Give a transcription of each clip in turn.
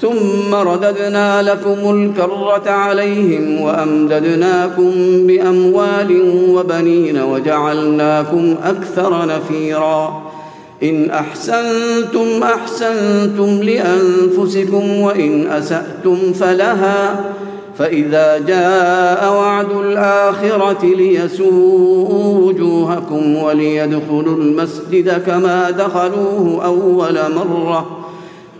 ثم رددنا لكم الكرة عليهم وأمددناكم بأموال وبنين وجعلناكم أكثر نفيرا. إن أحسنتم أحسنتم لأنفسكم وإن أسأتم فلها. فإذا جاء وعد الآخرة ليسوءوا وجوهكم وليدخلوا المسجد كما دخلوه أول مرة.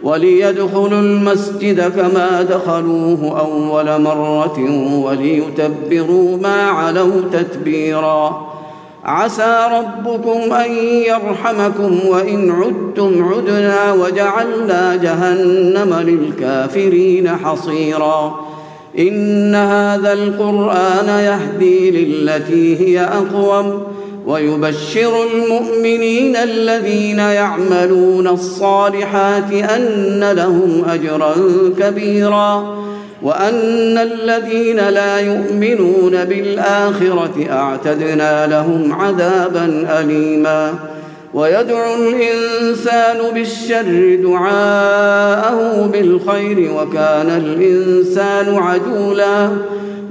وليدخلوا المسجد كما دخلوه أول مرة وليتبروا ما علوا تتبيرا. عسى ربكم أن يرحمكم وإن عدتم عدنا وجعلنا جهنم للكافرين حصيرا. إن هذا القرآن يهدي للتي هي أقوم. ويبشر المؤمنين الذين يعملون الصالحات أن لهم أجرا كبيرا وأن الذين لا يؤمنون بالآخرة أعتدنا لهم عذابا أليما ويدعو الإنسان بالشر دعاءه بالخير وكان الإنسان عجولا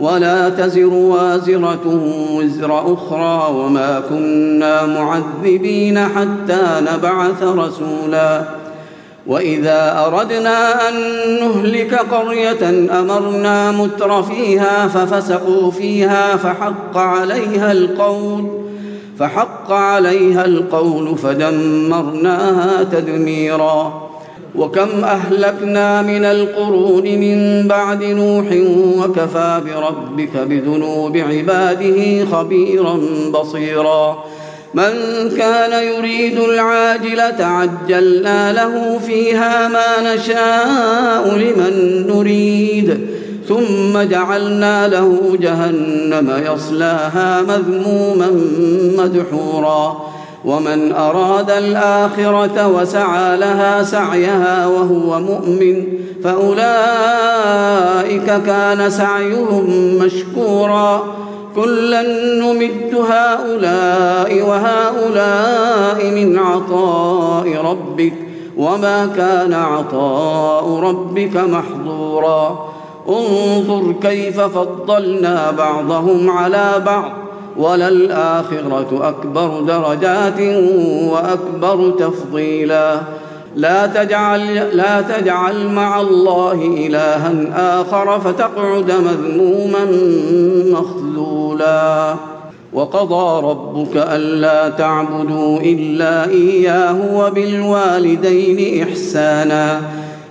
ولا تزر وازرة وزر أخرى وما كنا معذبين حتى نبعث رسولا. وإذا أردنا أن نهلك قرية أمرنا متر فيها ففسقوا فيها فحق عليها القول فحق عليها القول فدمرناها تدميراً. وكم أهلكنا من القرون من بعد نوح وكفى بربك بذنوب عباده خبيرا بصيرا. من كان يريد العاجله عجلنا له فيها ما نشاء لمن نريد. ثم جعلنا له جهنم يصلاها مذموما مدحورا. ومن أراد الآخرة وسعى لها سعيها وهو مؤمن فأولئك كان سعيهم مشكورا كلا نمد هؤلاء وهؤلاء من عطاء ربك وما كان عطاء ربك محظورا انظر كيف فضلنا بعضهم على بعض وللآخرة أكبر درجات وأكبر تفضيلا. لا تجعل لا تجعل مع الله إلها آخر فتقعد مذموما مخذولا. وقضى ربك ألا تعبدوا إلا إياه وبالوالدين إحسانا.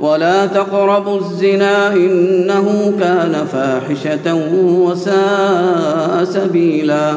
ولا تقربوا الزنا إنه كان فاحشة وساء سبيلا.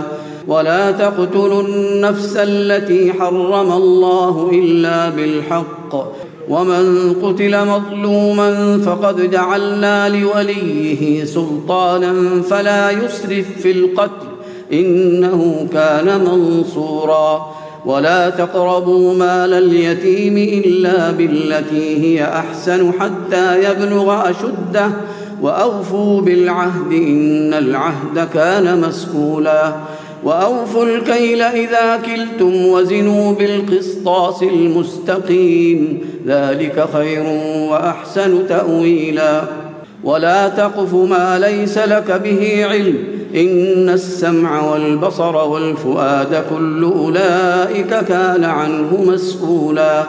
ولا تقتلوا النفس التي حرم الله إلا بالحق. ومن قتل مظلوما فقد جعلنا لوليه سلطانا فلا يسرف في القتل. إنه كان منصورا. ولا تقربوا مال اليتيم إلا بالتي هي أحسن حتى يبلغ أشده. وأوفوا بالعهد إن العهد كان مسؤولا. وأوفوا الكيل إذا كلتم وزنوا بالقسطاس المستقيم. ذلك خير وأحسن تأويلا. ولا تقف ما ليس لك به علم. إن السمع والبصر والفؤاد كل أولئك كان عنه مسؤولا.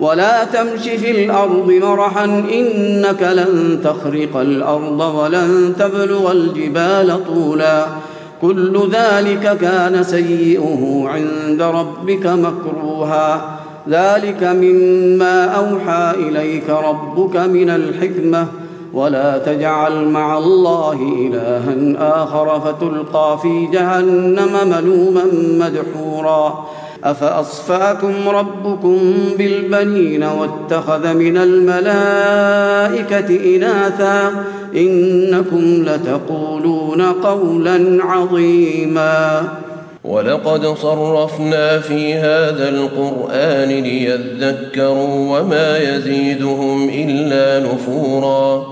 ولا تمش في الأرض مرحا إنك لن تخرق الأرض ولن تبلغ الجبال طولا. كل ذلك كان سيئه عند ربك مكروها. ذلك مما أوحى إليك ربك من الحكمة. ولا تجعل مع الله إلها آخر فتلقى في جهنم ملوما مدحورا. أفأصفاكم ربكم بالبنين واتخذ من الملائكة إناثا؟ إنكم لتقولون قولا عظيما. ولقد صرفنا في هذا القرآن ليذكروا وما يزيدهم إلا نفوراً.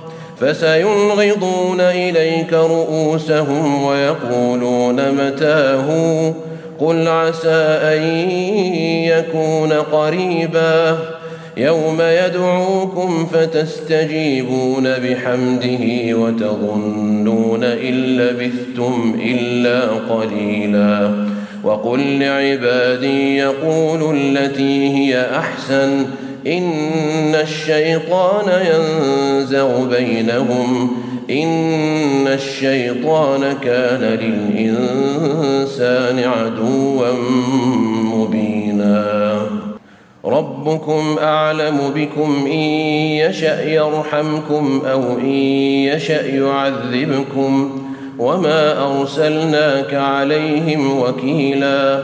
فسينغضون إليك رؤوسهم ويقولون متاه؟ قل عسى أن يكون قريباً. يوم يدعوكم فتستجيبون بحمده وتظنون إن لبثتم إلا قليلا. وقل لعبادي يقولوا التي هي أحسن. إن الشيطان ينزغ بينهم. إن الشيطان كان للإنسان عدوا مبينا. ربكم أعلم بكم إن يشأ يرحمكم أو إن يشأ يعذبكم. وما أرسلناك عليهم وكيلا.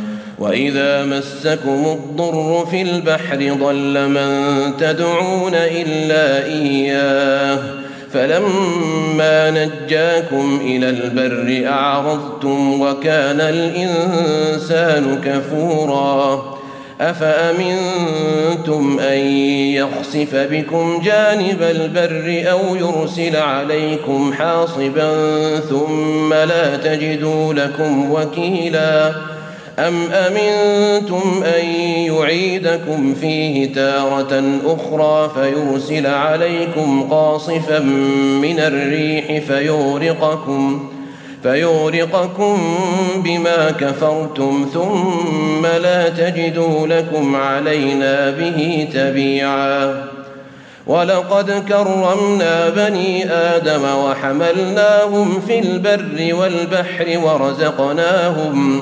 واذا مسكم الضر في البحر ضل من تدعون الا اياه فلما نجاكم إلى البر أعرضتم وكان الإنسان كفورا أفأمنتم أن يخسف بكم جانب البر أو يرسل عليكم حاصبا ثم لا تجدوا لكم وكيلا أم أمنتم أن يعيدكم فيه تارة أخرى فيرسل عليكم قاصفا من الريح فيغرقكم فيغرقكم بما كفرتم ثم لا تجدوا لكم علينا به تبيعا ولقد كرمنا بني آدم وحملناهم في البر والبحر ورزقناهم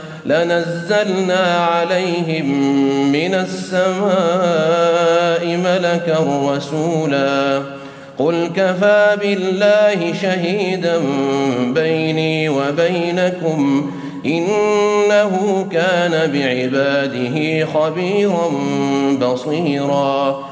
لنزلنا عليهم من السماء ملكا رسولا. قل كفى بالله شهيدا بيني وبينكم إنه كان بعباده خبيرا بصيرا.